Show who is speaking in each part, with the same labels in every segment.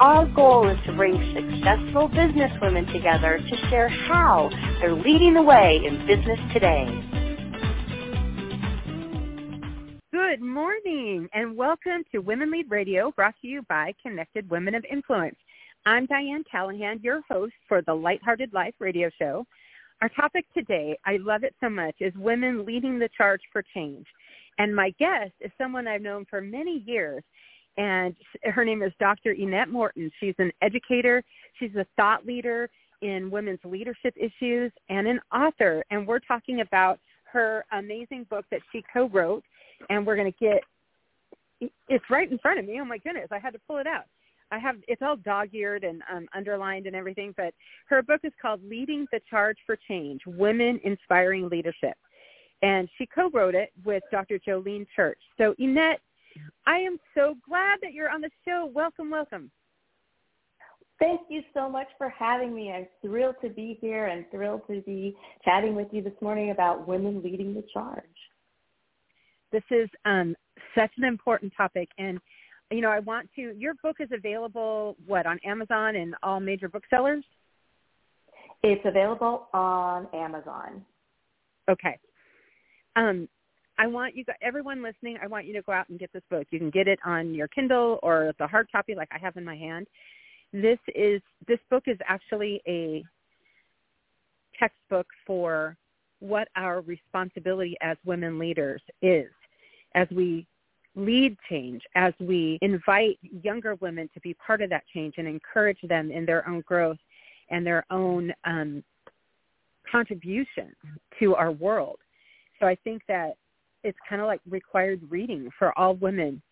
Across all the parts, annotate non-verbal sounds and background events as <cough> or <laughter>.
Speaker 1: Our goal is to bring successful businesswomen together to share how they're leading the way in business today.
Speaker 2: Good morning and welcome to Women Lead Radio brought to you by Connected Women of Influence. I'm Dianne Callahan, your host for the Lighthearted Life radio show. Our topic today, I love it so much, is women leading the charge for change. And my guest is someone I've known for many years and her name is Dr. Ennette Morton. She's an educator. She's a thought leader in women's leadership issues and an author. And we're talking about her amazing book that she co-wrote. And we're going to get, it's right in front of me. Oh my goodness, I had to pull it out. I have, it's all dog-eared and um, underlined and everything, but her book is called Leading the Charge for Change, Women Inspiring Leadership. And she co-wrote it with Dr. Jolene Church. So Ennette, I am so glad that you're on the show. Welcome, welcome.
Speaker 3: Thank you so much for having me. I'm thrilled to be here and thrilled to be chatting with you this morning about women leading the charge.
Speaker 2: This is um, such an important topic, and you know, I want to. Your book is available what on Amazon and all major booksellers.
Speaker 3: It's available on Amazon.
Speaker 2: Okay. Um, I want you, everyone listening, I want you to go out and get this book. You can get it on your Kindle or the hard copy like I have in my hand. This is, this book is actually a textbook for what our responsibility as women leaders is as we lead change, as we invite younger women to be part of that change and encourage them in their own growth and their own um, contribution to our world. So I think that it's kind of like required reading for all women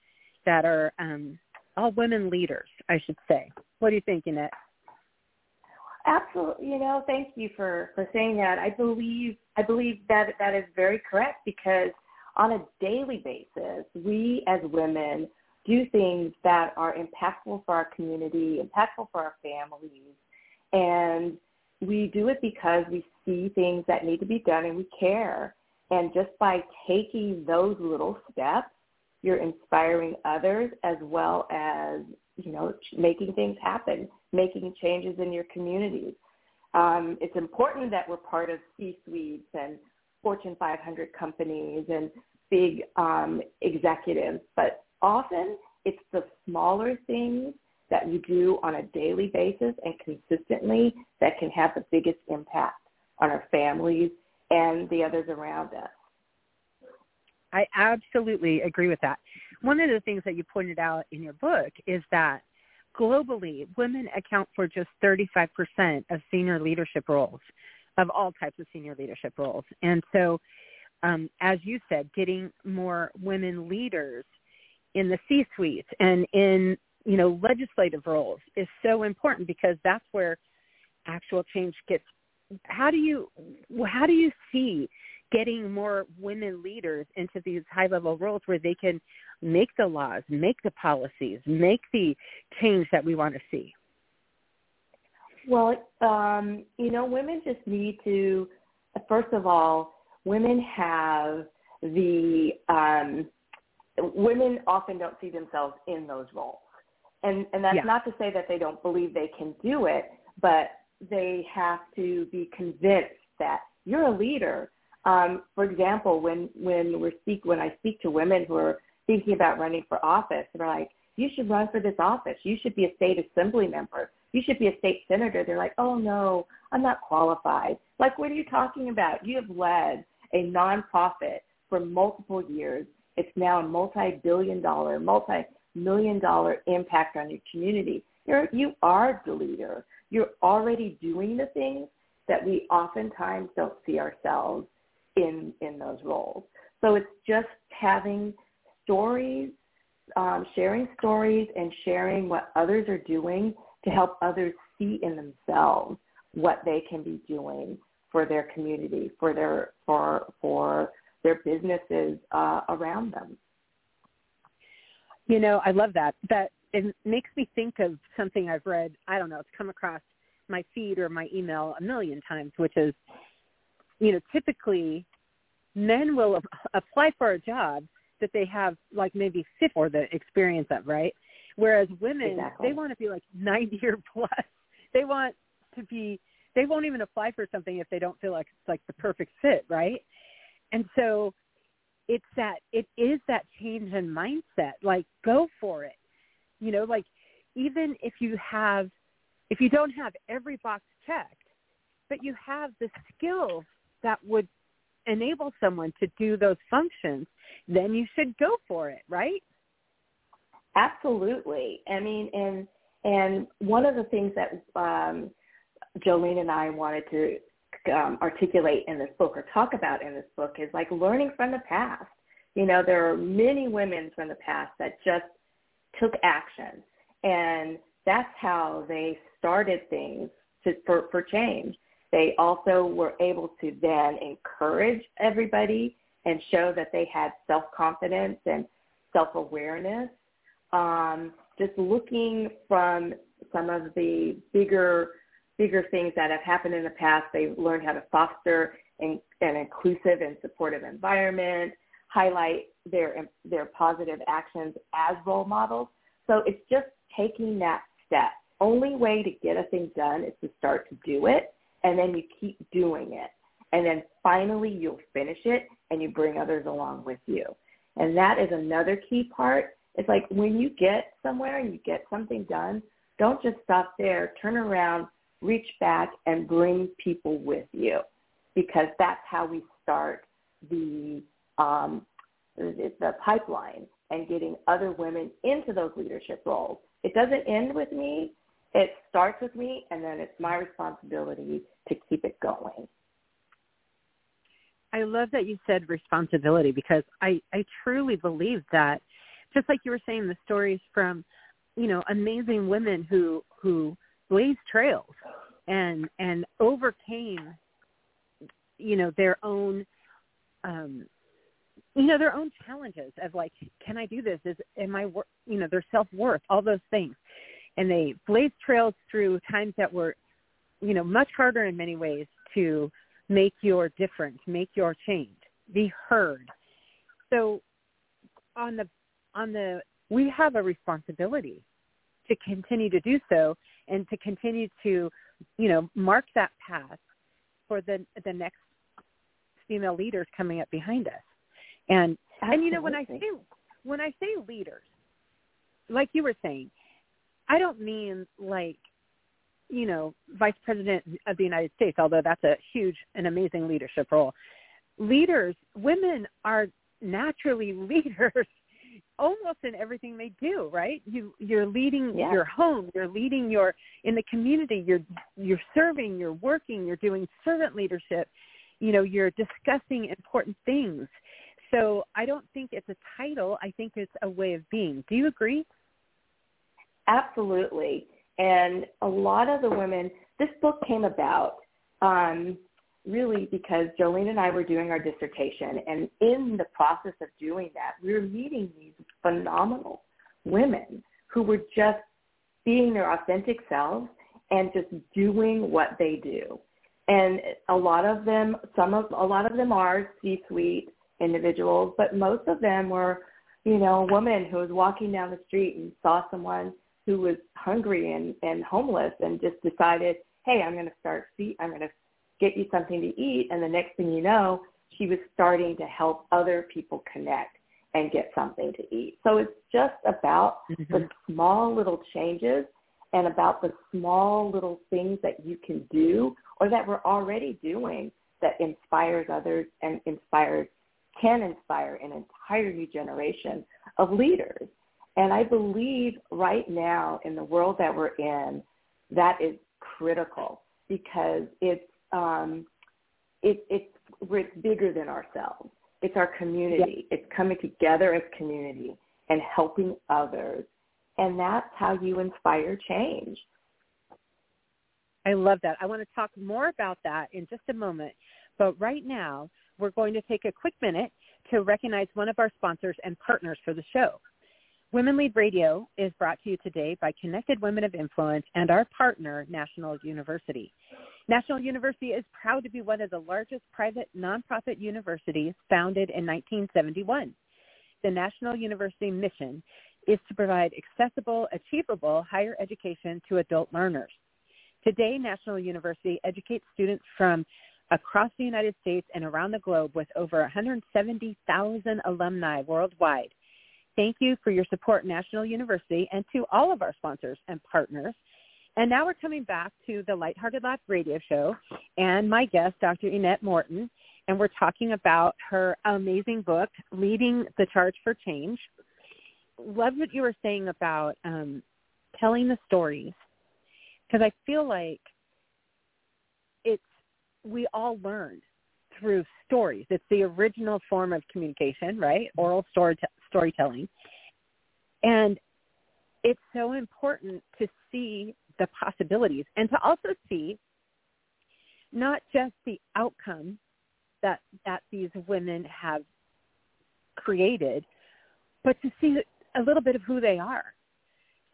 Speaker 2: that are um, all women leaders, I should say. What do you think, Ennette?
Speaker 3: Absolutely. You know, thank you for for saying that. I believe I believe that that is very correct because on a daily basis, we as women do things that are impactful for our community, impactful for our families, and we do it because we see things that need to be done and we care. And just by taking those little steps, you're inspiring others as well as, you know, making things happen, making changes in your communities. Um, it's important that we're part of C-suites and Fortune 500 companies and big um, executives, but often it's the smaller things that we do on a daily basis and consistently that can have the biggest impact on our families and the others around us.
Speaker 2: I absolutely agree with that. One of the things that you pointed out in your book is that globally, women account for just 35% of senior leadership roles, of all types of senior leadership roles. And so, um, as you said, getting more women leaders in the C-suite and in you know legislative roles is so important because that's where actual change gets how do you how do you see getting more women leaders into these high level roles where they can make the laws, make the policies, make the change that we want to see?
Speaker 3: Well, um, you know, women just need to, first of all, women have the, um, women often don't see themselves in those roles. And, and that's yeah. not to say that they don't believe they can do it, but they have to be convinced that you're a leader. Um, for example, when when we're speak when I speak to women who are thinking about running for office, they're like, "You should run for this office. You should be a state assembly member. You should be a state senator." They're like, "Oh no, I'm not qualified." Like, what are you talking about? You have led a nonprofit for multiple years. It's now a multi-billion dollar, multi-million dollar impact on your community. You're, you are the leader you're already doing the things that we oftentimes don't see ourselves in in those roles. So it's just having stories, um, sharing stories, and sharing what others are doing to help others see in themselves what they can be doing for their community, for their for for their businesses uh, around them.
Speaker 2: You know, I love that. That it makes me think of something I've read. I don't know. It's come across my feed or my email a million times, which is, you know, typically men will apply for a job that they have like maybe 50 or the experience of, right? Whereas women,
Speaker 3: exactly.
Speaker 2: they want to be like 90 or plus. They want to be, they won't even apply for something if they don't feel like it's like the perfect fit, right? And so it's that, it is that change in mindset. Like go for it. You know, like even if you have, if you don't have every box checked, but you have the skills that would enable someone to do those functions, then you should go for it, right?
Speaker 3: Absolutely. I mean, and and one of the things that um, Jolene and I wanted to um, articulate in this book or talk about in this book is like learning from the past. You know, there are many women from the past that just took action, and that's how they started things to, for for change. They also were able to then encourage everybody and show that they had self-confidence and self-awareness. Um, just looking from some of the bigger bigger things that have happened in the past, they've learned how to foster an, an inclusive and supportive environment, highlight their their positive actions as role models. So it's just taking that step. Only way to get a thing done is to start to do it and then you keep doing it. And then finally you'll finish it and you bring others along with you. And that is another key part. It's like when you get somewhere and you get something done, don't just stop there. Turn around, reach back, and bring people with you because that's how we start the um, the pipeline and getting other women into those leadership roles. It doesn't end with me it starts with me and then it's my responsibility to keep it going.
Speaker 2: I love that you said responsibility because I, I truly believe that just like you were saying the stories from, you know, amazing women who who blazed trails and and overcame you know their own um you know their own challenges of like can i do this is am i you know their self worth all those things and they blazed trails through times that were, you know, much harder in many ways to make your difference, make your change, be heard. So on the on the we have a responsibility to continue to do so and to continue to, you know, mark that path for the the next female leaders coming up behind us. And
Speaker 3: Absolutely.
Speaker 2: and you know when I say when I say leaders, like you were saying, I don't mean like, you know, vice president of the United States, although that's a huge and amazing leadership role. Leaders, women are naturally <laughs> leaders almost in everything they do, right? You you're leading
Speaker 3: yeah.
Speaker 2: your home, you're leading your in the community, you're you're serving, you're working, you're doing servant leadership, you know, you're discussing important things. So I don't think it's a title, I think it's a way of being. Do you agree?
Speaker 3: Absolutely. And a lot of the women, this book came about um, really because Jolene and I were doing our dissertation. And in the process of doing that, we were meeting these phenomenal women who were just being their authentic selves and just doing what they do. And a lot of them, some of, a lot of them are C-suite individuals, but most of them were, you know, a woman who was walking down the street and saw someone who was hungry and, and homeless and just decided, hey, I'm going to start feed, I'm going to get you something to eat. And the next thing you know, she was starting to help other people connect and get something to eat. So it's just about mm-hmm. the small little changes and about the small little things that you can do or that we're already doing that inspires others and inspires can inspire an entire new generation of leaders. And I believe right now in the world that we're in, that is critical because it's um, it, it's it's bigger than ourselves. It's our community. It's coming together as community and helping others, and that's how you inspire change.
Speaker 2: I love that. I want to talk more about that in just a moment. But right now, we're going to take a quick minute to recognize one of our sponsors and partners for the show. Women Lead Radio is brought to you today by Connected Women of Influence and our partner, National University. National University is proud to be one of the largest private nonprofit universities founded in 1971. The National University mission is to provide accessible, achievable higher education to adult learners. Today, National University educates students from across the United States and around the globe with over 170,000 alumni worldwide. Thank you for your support, National University, and to all of our sponsors and partners. And now we're coming back to the Lighthearted Laugh radio show and my guest, Dr. Ennette Morton, and we're talking about her amazing book, Leading the Charge for Change. Love what you were saying about um, telling the stories, because I feel like it's we all learned through stories. It's the original form of communication, right? Oral story storytelling, and it's so important to see the possibilities and to also see not just the outcome that that these women have created, but to see a little bit of who they are,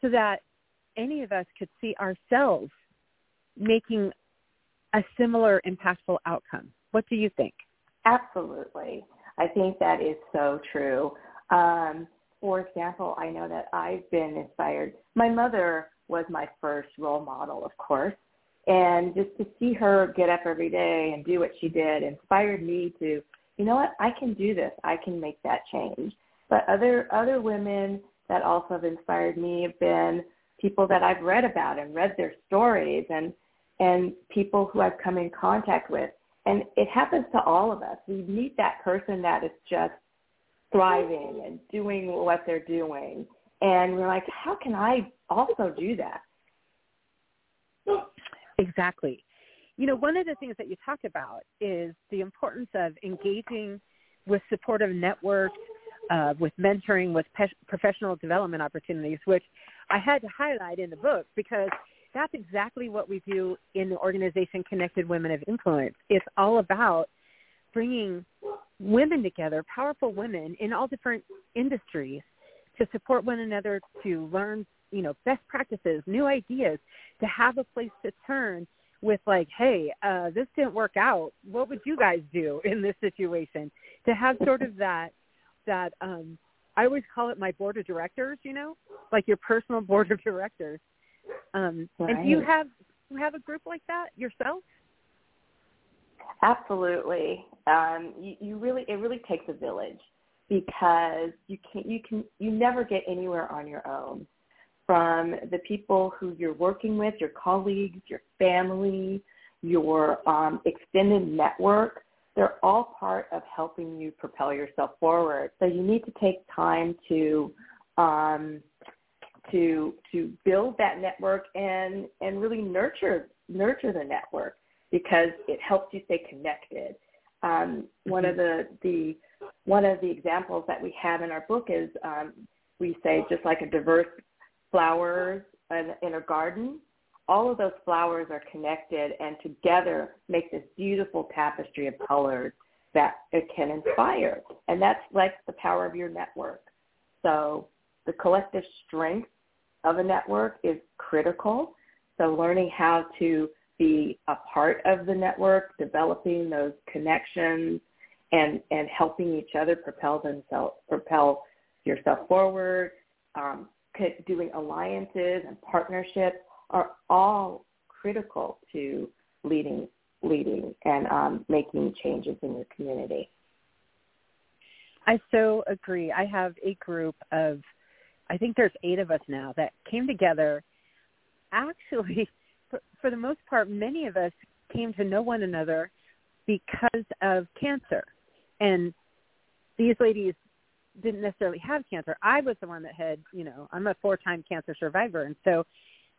Speaker 2: so that any of us could see ourselves making a similar impactful outcome. What do you think?
Speaker 3: Absolutely. I think that is so true. Um, for example, I know that I've been inspired. My mother was my first role model, of course. And just to see her get up every day and do what she did inspired me to, you know what, I can do this. I can make that change. But other other women that also have inspired me have been people that I've read about and read their stories and and people who I've come in contact with. And it happens to all of us. We meet that person that is just thriving and doing what they're doing. And we're like, how can I also do that?
Speaker 2: Exactly. You know, one of the things that you talk about is the importance of engaging with supportive networks, uh, with mentoring, with pe- professional development opportunities, which I had to highlight in the book because that's exactly what we do in the organization Connected Women of Influence. It's all about bringing women together, powerful women in all different industries to support one another, to learn, you know, best practices, new ideas, to have a place to turn with like, hey, uh, this didn't work out. What would you guys do <laughs> in this situation? To have sort of that, that, um, I always call it my board of directors, you know, like your personal <laughs> board of directors. Um, right. And do you have, you have a group like that yourself?
Speaker 3: Absolutely. Um, you, you really, it really takes a village because you can, you can, you never get anywhere on your own. From the people who you're working with, your colleagues, your family, your um, extended network, they're all part of helping you propel yourself forward. So you need to take time to um, to to build that network and and really nurture nurture the network because it helps you stay connected. Um, one of the, the one of the examples that we have in our book is um, we say just like a diverse flowers in, in a garden, all of those flowers are connected and together make this beautiful tapestry of colors that it can inspire. And that's like the power of your network. So the collective strength of a network is critical. So learning how to be a part of the network, developing those connections and, and helping each other propel themselves, propel yourself forward, um, doing alliances and partnerships are all critical to leading, leading and um, making changes in your community.
Speaker 2: I so agree. I have a group of, I think there's eight of us now that came together actually <laughs> for, for the most part, many of us came to know one another because of cancer. And these ladies didn't necessarily have cancer. I was the one that had, you know, I'm a four-time cancer survivor, and so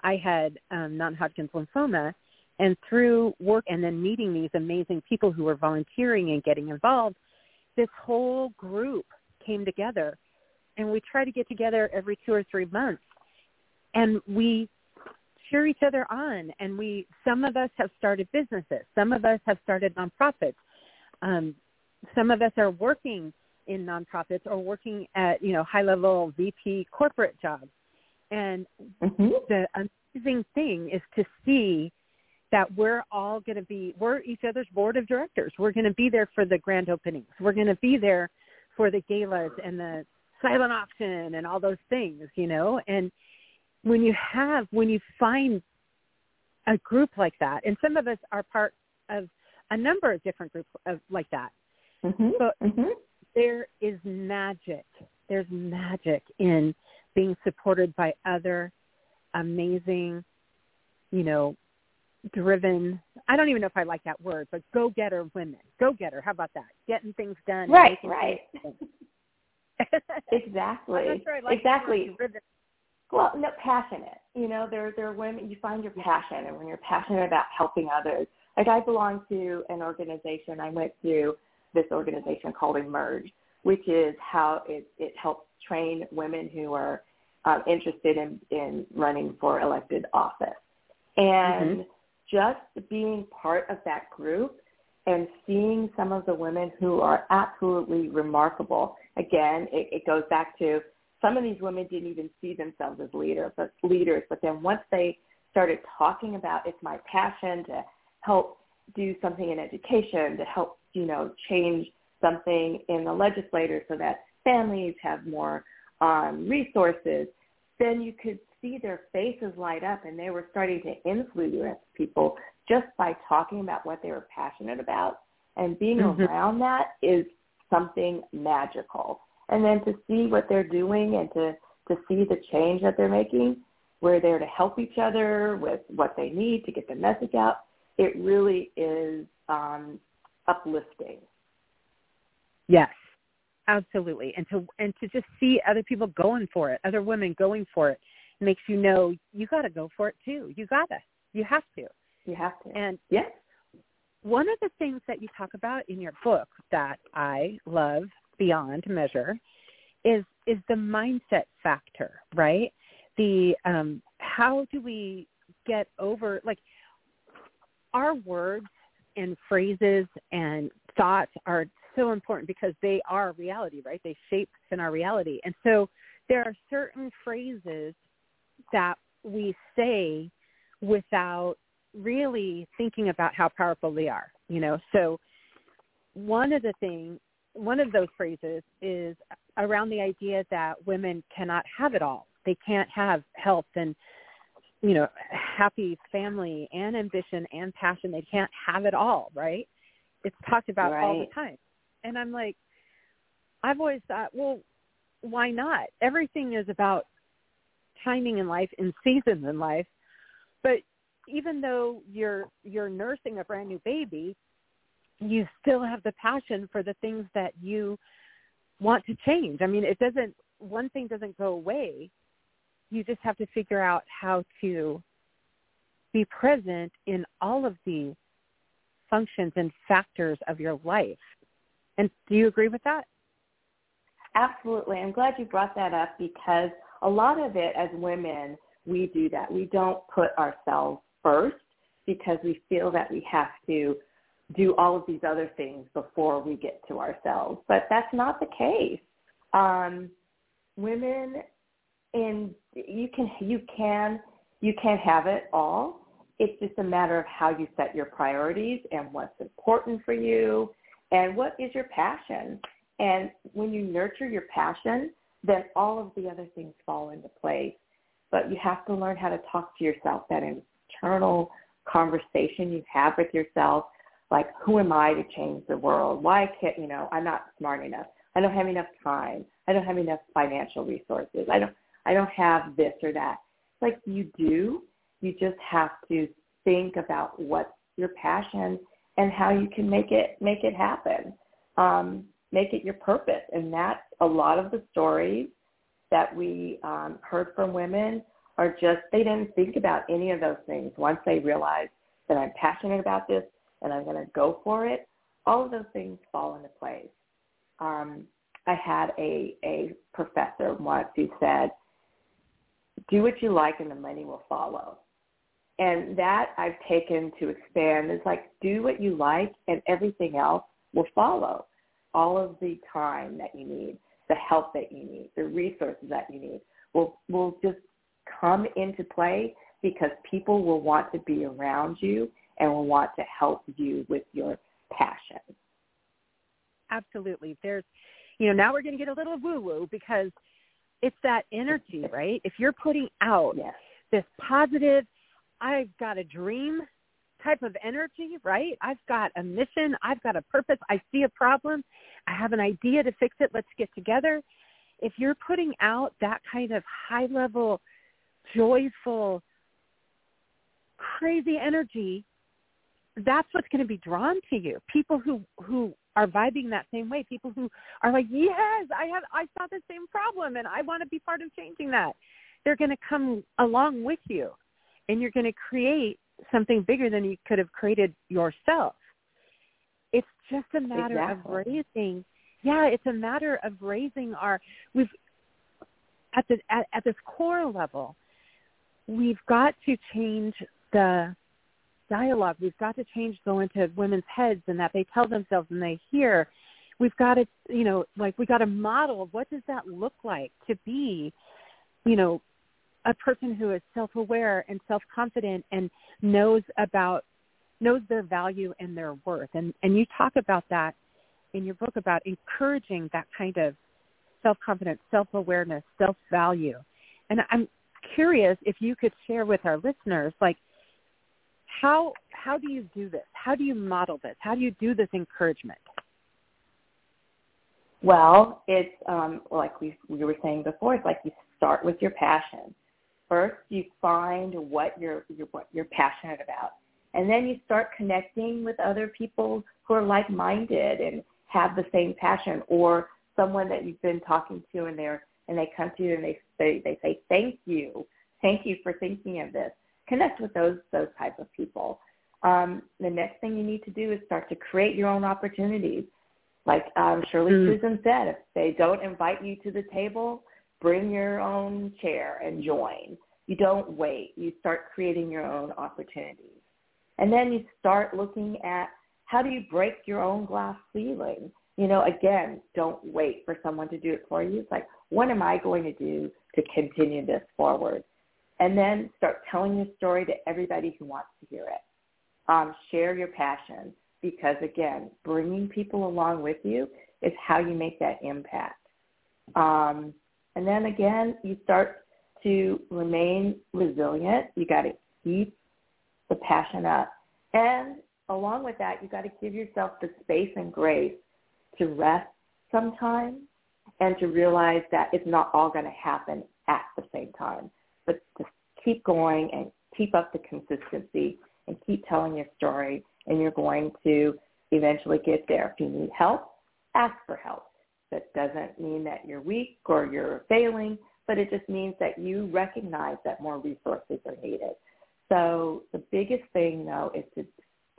Speaker 2: I had um, non-Hodgkin's lymphoma. And through work and then meeting these amazing people who were volunteering and getting involved, this whole group came together, and we try to get together every two or three months, and we cheer each other on and we some of us have started businesses some of us have started nonprofits. Um, some of us are working in nonprofits or working at you know high level vp corporate jobs. And mm-hmm. the amazing thing is to see that we're all going to be we're each other's board of directors. We're going to be there for the grand openings. We're going to be there for the galas and the silent auction and all those things you know? And when you have when you find a group like that and some of us are part of a number of different groups of like that.
Speaker 3: Mm-hmm. but mm-hmm.
Speaker 2: there is magic. There's magic in being supported by other amazing you know driven i don't even know if i like that word but go getter women. Go getter how about that? Getting things done
Speaker 3: right right <laughs> <laughs> exactly
Speaker 2: sure
Speaker 3: like exactly well, no, passionate. You know, there there are women you find your passion, and when you're passionate about helping others. Like I belong to an organization. I went to this organization called Emerge, which is how it it helps train women who are um, interested in in running for elected office, and mm-hmm. just being part of that group and seeing some of the women who are absolutely remarkable. Again, it, it goes back to some of these women didn't even see themselves as leaders, but leaders. But then once they started talking about it's my passion to help do something in education, to help, you know, change something in the legislature so that families have more um, resources, then you could see their faces light up and they were starting to influence people just by talking about what they were passionate about. And being mm-hmm. around that is something magical and then to see what they're doing and to to see the change that they're making. We're there to help each other with what they need to get the message out. It really is um, uplifting.
Speaker 2: Yes, absolutely. And to and to just see other people going for it, other women going for it, makes you know you got to go for it too. You gotta. You have to.
Speaker 3: You have to.
Speaker 2: And
Speaker 3: yes.
Speaker 2: One of the things that you talk about in your book that I love beyond measure is is the mindset factor, right? The um, how do we get over like our words and phrases and thoughts are so important because they are reality, right? They shape in our reality. And so there are certain phrases that we say without really thinking about how powerful they are, you know. So one of the things one of those phrases is around the idea that women cannot have it all. They can't have health and you know happy family and ambition and passion. They can't have it all, right? It's talked about
Speaker 3: right.
Speaker 2: all the time. And I'm like I've always thought, well, why not? Everything is about timing in life and seasons in life. But even though you're you're nursing a brand new baby, you still have the passion for the things that you want to change. I mean, it doesn't one thing doesn't go away. You just have to figure out how to be present in all of the functions and factors of your life. And do you agree with that?
Speaker 3: Absolutely. I'm glad you brought that up because a lot of it as women, we do that. We don't put ourselves first because we feel that we have to do all of these other things before we get to ourselves. But that's not the case. Um, women, and you can you can you can have it all. It's just a matter of how you set your priorities and what's important for you and what is your passion. And when you nurture your passion, then all of the other things fall into place. But you have to learn how to talk to yourself, that internal conversation you have with yourself like who am I to change the world? Why can't you know I'm not smart enough. I don't have enough time. I don't have enough financial resources. I don't I don't have this or that. Like you do. You just have to think about what's your passion and how you can make it make it happen. Um, make it your purpose. And that's a lot of the stories that we um, heard from women are just they didn't think about any of those things once they realized that I'm passionate about this and I'm going to go for it, all of those things fall into place. Um, I had a, a professor once who said, do what you like and the money will follow. And that I've taken to expand is like do what you like and everything else will follow. All of the time that you need, the help that you need, the resources that you need will will just come into play because people will want to be around you and will want to help you with your passion.
Speaker 2: Absolutely. There's you know, now we're going to get a little woo woo because it's that energy, right? If you're putting out
Speaker 3: yes.
Speaker 2: this positive, I've got a dream type of energy, right? I've got a mission. I've got a purpose. I see a problem. I have an idea to fix it. Let's get together. If you're putting out that kind of high level, joyful, crazy energy, that's what's going to be drawn to you. People who who are vibing that same way. People who are like, yes, I have, I saw the same problem, and I want to be part of changing that. They're going to come along with you, and you're going to create something bigger than you could have created yourself. It's just a matter
Speaker 3: exactly.
Speaker 2: of raising. Yeah, it's a matter of raising our. We've at the at, at this core level, we've got to change the dialogue. We've got to change go into women's heads and that they tell themselves and they hear. We've got to, you know, like we got to model what does that look like to be, you know, a person who is self-aware and self-confident and knows about knows their value and their worth. And and you talk about that in your book about encouraging that kind of self-confidence, self-awareness, self-value. And I'm curious if you could share with our listeners like how how do you do this? How do you model this? How do you do this encouragement?
Speaker 3: Well, it's um, like we we were saying before. It's like you start with your passion. First, you find what you're, you're what you're passionate about, and then you start connecting with other people who are like-minded and have the same passion, or someone that you've been talking to, and they're and they come to you and they say they say thank you, thank you for thinking of this connect with those those type of people. Um, the next thing you need to do is start to create your own opportunities. Like um, Shirley mm. Susan said, if they don't invite you to the table, bring your own chair and join. You don't wait. You start creating your own opportunities. And then you start looking at how do you break your own glass ceiling? You know, again, don't wait for someone to do it for you. It's like, what am I going to do to continue this forward? and then start telling your story to everybody who wants to hear it. Um, share your passion because, again, bringing people along with you is how you make that impact. Um, and then again, you start to remain resilient. You got to keep the passion up. And along with that, you got to give yourself the space and grace to rest sometimes and to realize that it's not all going to happen at the same time but just keep going and keep up the consistency and keep telling your story and you're going to eventually get there. If you need help, ask for help. That doesn't mean that you're weak or you're failing, but it just means that you recognize that more resources are needed. So the biggest thing though is to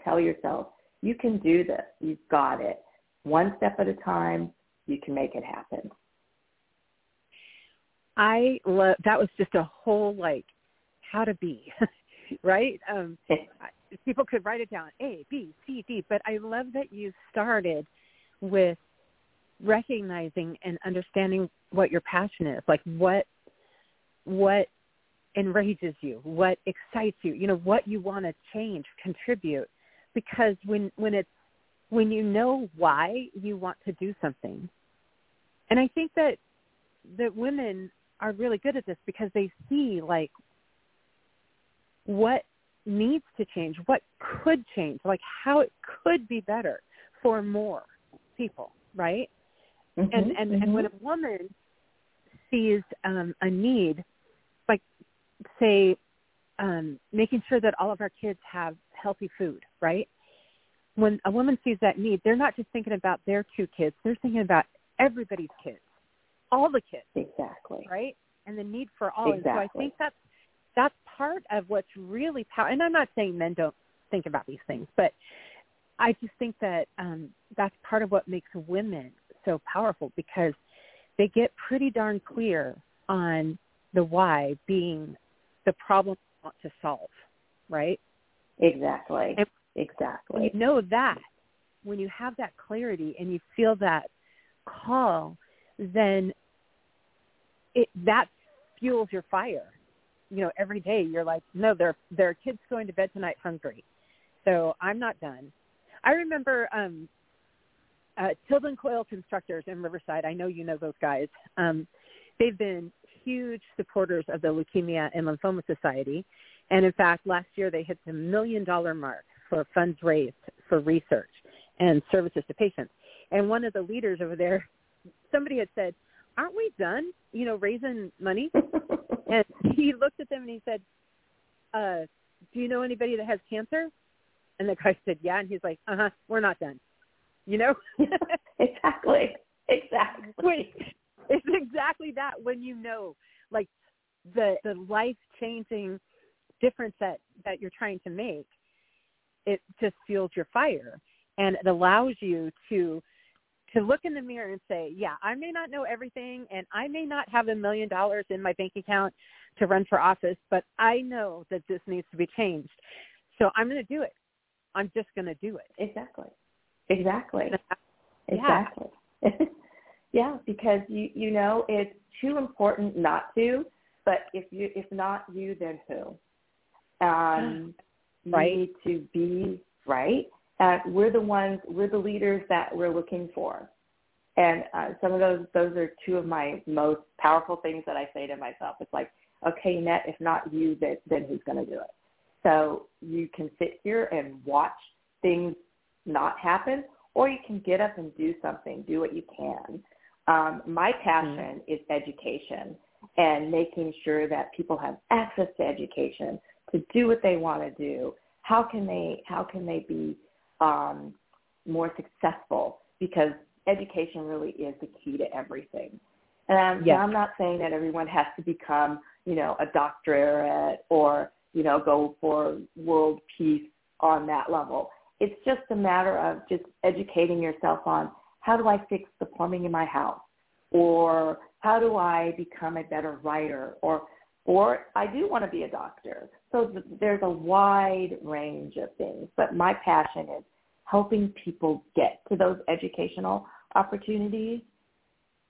Speaker 3: tell yourself, you can do this. You've got it. One step at a time, you can make it happen.
Speaker 2: I love that was just a whole like how to be, <laughs> right? Um, <laughs> people could write it down A, B, C, D, but I love that you started with recognizing and understanding what your passion is, like what what enrages you, what excites you, you know, what you want to change, contribute. Because when when it's when you know why you want to do something, and I think that that women are really good at this because they see like what needs to change, what could change, like how it could be better for more people, right? Mm-hmm, and and mm-hmm. and when a woman sees um, a need, like say um, making sure that all of our kids have healthy food, right? When a woman sees that need, they're not just thinking about their two kids; they're thinking about everybody's kids all the kids.
Speaker 3: Exactly.
Speaker 2: Right? And the need for all.
Speaker 3: Exactly.
Speaker 2: And so I think that's that's part of what's really power. And I'm not saying men don't think about these things, but I just think that um, that's part of what makes women so powerful because they get pretty darn clear on the why being the problem they want to solve. right?
Speaker 3: Exactly.
Speaker 2: And
Speaker 3: exactly.
Speaker 2: When you know that, when you have that clarity and you feel that call, then it that fuels your fire. You know, every day you're like, no, there there are kids going to bed tonight hungry, so I'm not done. I remember um, uh, Tilden Coil Constructors in Riverside. I know you know those guys. Um, they've been huge supporters of the Leukemia and Lymphoma Society, and in fact, last year they hit the million dollar mark for funds raised for research and services to patients. And one of the leaders over there, somebody had said, "Aren't we done? You know, raising money?" <laughs> and he looked at them and he said, uh, "Do you know anybody that has cancer?" And the guy said, "Yeah." And he's like, "Uh huh, we're not done." You know? <laughs>
Speaker 3: exactly. Exactly.
Speaker 2: Wait, it's exactly that when you know, like the the life changing difference that that you're trying to make, it just fuels your fire and it allows you to to look in the mirror and say, yeah, I may not know everything and I may not have a million dollars in my bank account to run for office, but I know that this needs to be changed. So I'm going to do it. I'm just going to do it.
Speaker 3: Exactly. Exactly.
Speaker 2: Yeah.
Speaker 3: Exactly. <laughs> yeah, because you you know it's too important not to, but if you if not you then who? Um <gasps> <laughs>
Speaker 2: Right.
Speaker 3: need to be right. Uh, we're the ones we're the leaders that we're looking for. And uh, some of those those are two of my most powerful things that I say to myself. It's like, okay, Net, if not you, then then who's going to do it? So you can sit here and watch things not happen, or you can get up and do something, do what you can. Um, my passion is education and making sure that people have access to education to do what they want to do. How can they how can they be um, more successful? Because education really is the key to everything. And
Speaker 2: Yes.
Speaker 3: I'm not saying that everyone has to become, you know, a doctorate or, you know, go for world peace on that level. It's just a matter of just educating yourself on how do I fix the plumbing in my house? Or how do I become a better writer? Or or I do want to be a doctor. So th- there's a wide range of things, but my passion is helping people get to those educational opportunities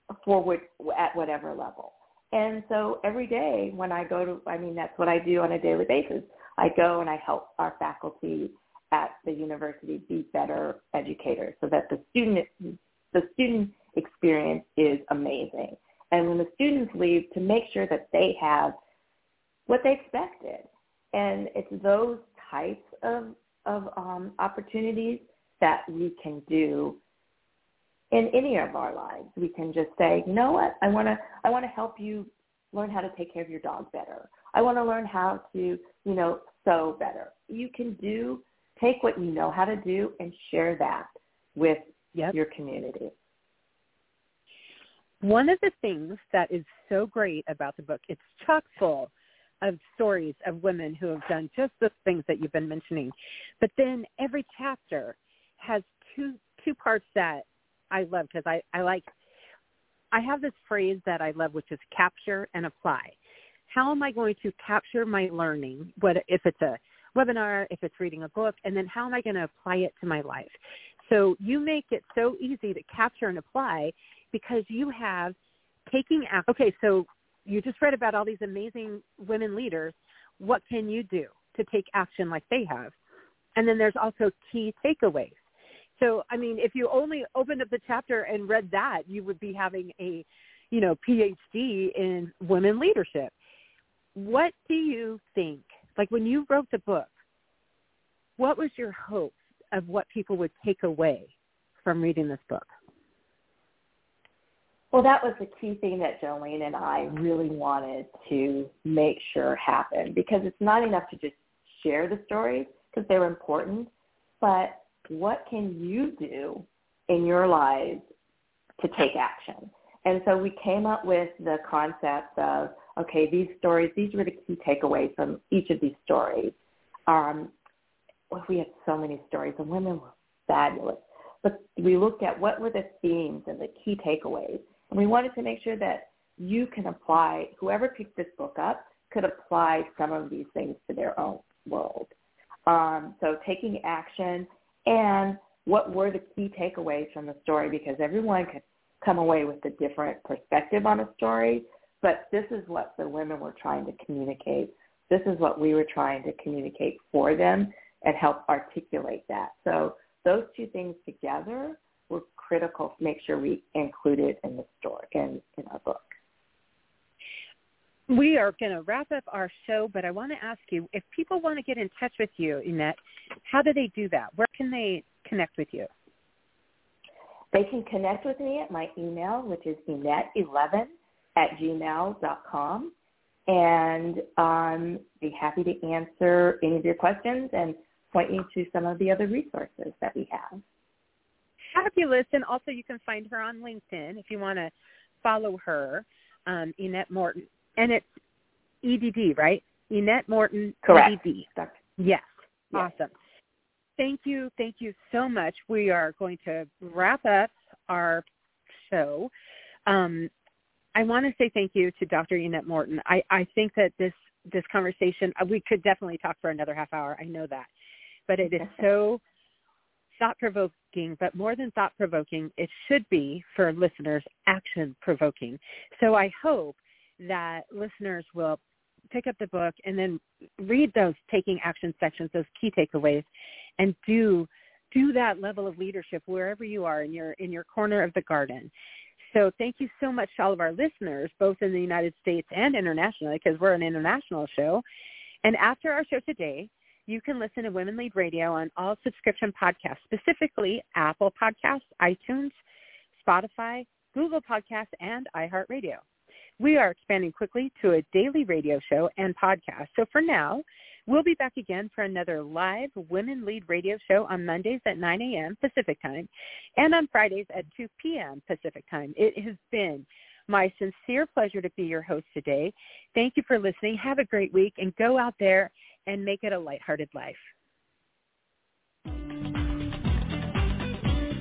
Speaker 3: at whatever level. And so every day when I go to, I mean, that's what I do on a daily basis. I go and I help our faculty at the university be better educators so that the student, the student experience is amazing. And when the students leave, to make sure that they have what they expected. And it's those types of, of um, opportunities that we can do in any of our lives. We can just say, you know what, I want to I want to help you learn how to take care of your dog better. I want to learn how to, you know, sew better. You can do take what you know how to do and share that with
Speaker 2: Yep.
Speaker 3: your community.
Speaker 2: One of the things that is so great about the book, it's chock full of stories of women who have done just the things that you've been mentioning. But then every chapter has two two parts that I love because I, I like I have this phrase that I love which is capture and apply. How am I going to capture my learning, what if it's a webinar, if it's reading a book, and then how am I going to apply it to my life? So you make it so easy to capture and apply because you have taking action. Okay, so you just read about all these amazing women leaders. What can you do to take action like they have? And then there's also key takeaways. So, I mean, if you only opened up the chapter and read that, you would be having a, you know, PhD in women leadership. What do you think? Like when you wrote the book, what was your hope of what people would take away from reading this book?
Speaker 3: Well, that was the key thing that Jolene and I really wanted to make sure happened because it's not enough to just share the stories because they're important, but what can you do in your lives to take action? And so we came up with the concept of, okay, these stories, these were the key takeaways from each of these stories. Um, we had so many stories. The women were fabulous. But we looked at what were the themes and the key takeaways. We wanted to make sure that you can apply, whoever picked this book up could apply some of these things to their own world. Um, so taking action and what were the key takeaways from the story because everyone could come away with a different perspective on a story, but this is what the women were trying to communicate. This is what we were trying to communicate for them and help articulate that. So those two things together were critical to make sure we included in the story in, in our book.
Speaker 2: We are going to wrap up our show, but I want to ask you if people want to get in touch with you, Ennette, how do they do that? Where can they connect with you?
Speaker 3: They can connect with me at my email, which is enette11 at gmail.com. And um, be happy to answer any of your questions and point you to some of the other resources that we have.
Speaker 2: Fabulous. And also you can find her on LinkedIn if you want to follow her, um, Ennette Morton. And it's EDD, right? Ennette Morton
Speaker 3: Correct.
Speaker 2: EDD. Yes. yes. Awesome. Thank you. Thank you so much. We are going to wrap up our show. Um, I want to say thank you to Dr. Ennette Morton. I, I think that this this conversation uh, we could definitely talk for another half hour. I know that, but it is so thought provoking. But more than thought provoking, it should be for listeners action provoking. So I hope that listeners will pick up the book and then read those taking action sections, those key takeaways, and do do that level of leadership wherever you are in your in your corner of the garden. So thank you so much to all of our listeners, both in the United States and internationally, because we're an international show. And after our show today, you can listen to Women Lead Radio on all subscription podcasts, specifically Apple Podcasts, iTunes, Spotify, Google Podcasts, and iHeartRadio. We are expanding quickly to a daily radio show and podcast. So for now, we'll be back again for another live Women Lead radio show on Mondays at 9 a.m. Pacific Time and on Fridays at 2 p.m. Pacific Time. It has been my sincere pleasure to be your host today. Thank you for listening. Have a great week and go out there and make it a lighthearted life.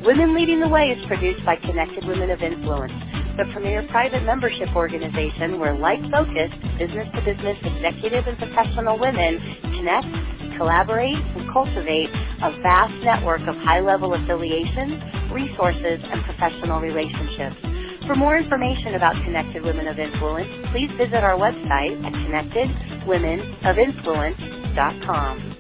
Speaker 1: Women Leading the Way is produced by Connected Women of Influence the premier private membership organization where like-focused business-to-business executive and professional women connect, collaborate, and cultivate a vast network of high-level affiliations, resources, and professional relationships. For more information about Connected Women of Influence, please visit our website at connectedwomenofinfluence.com.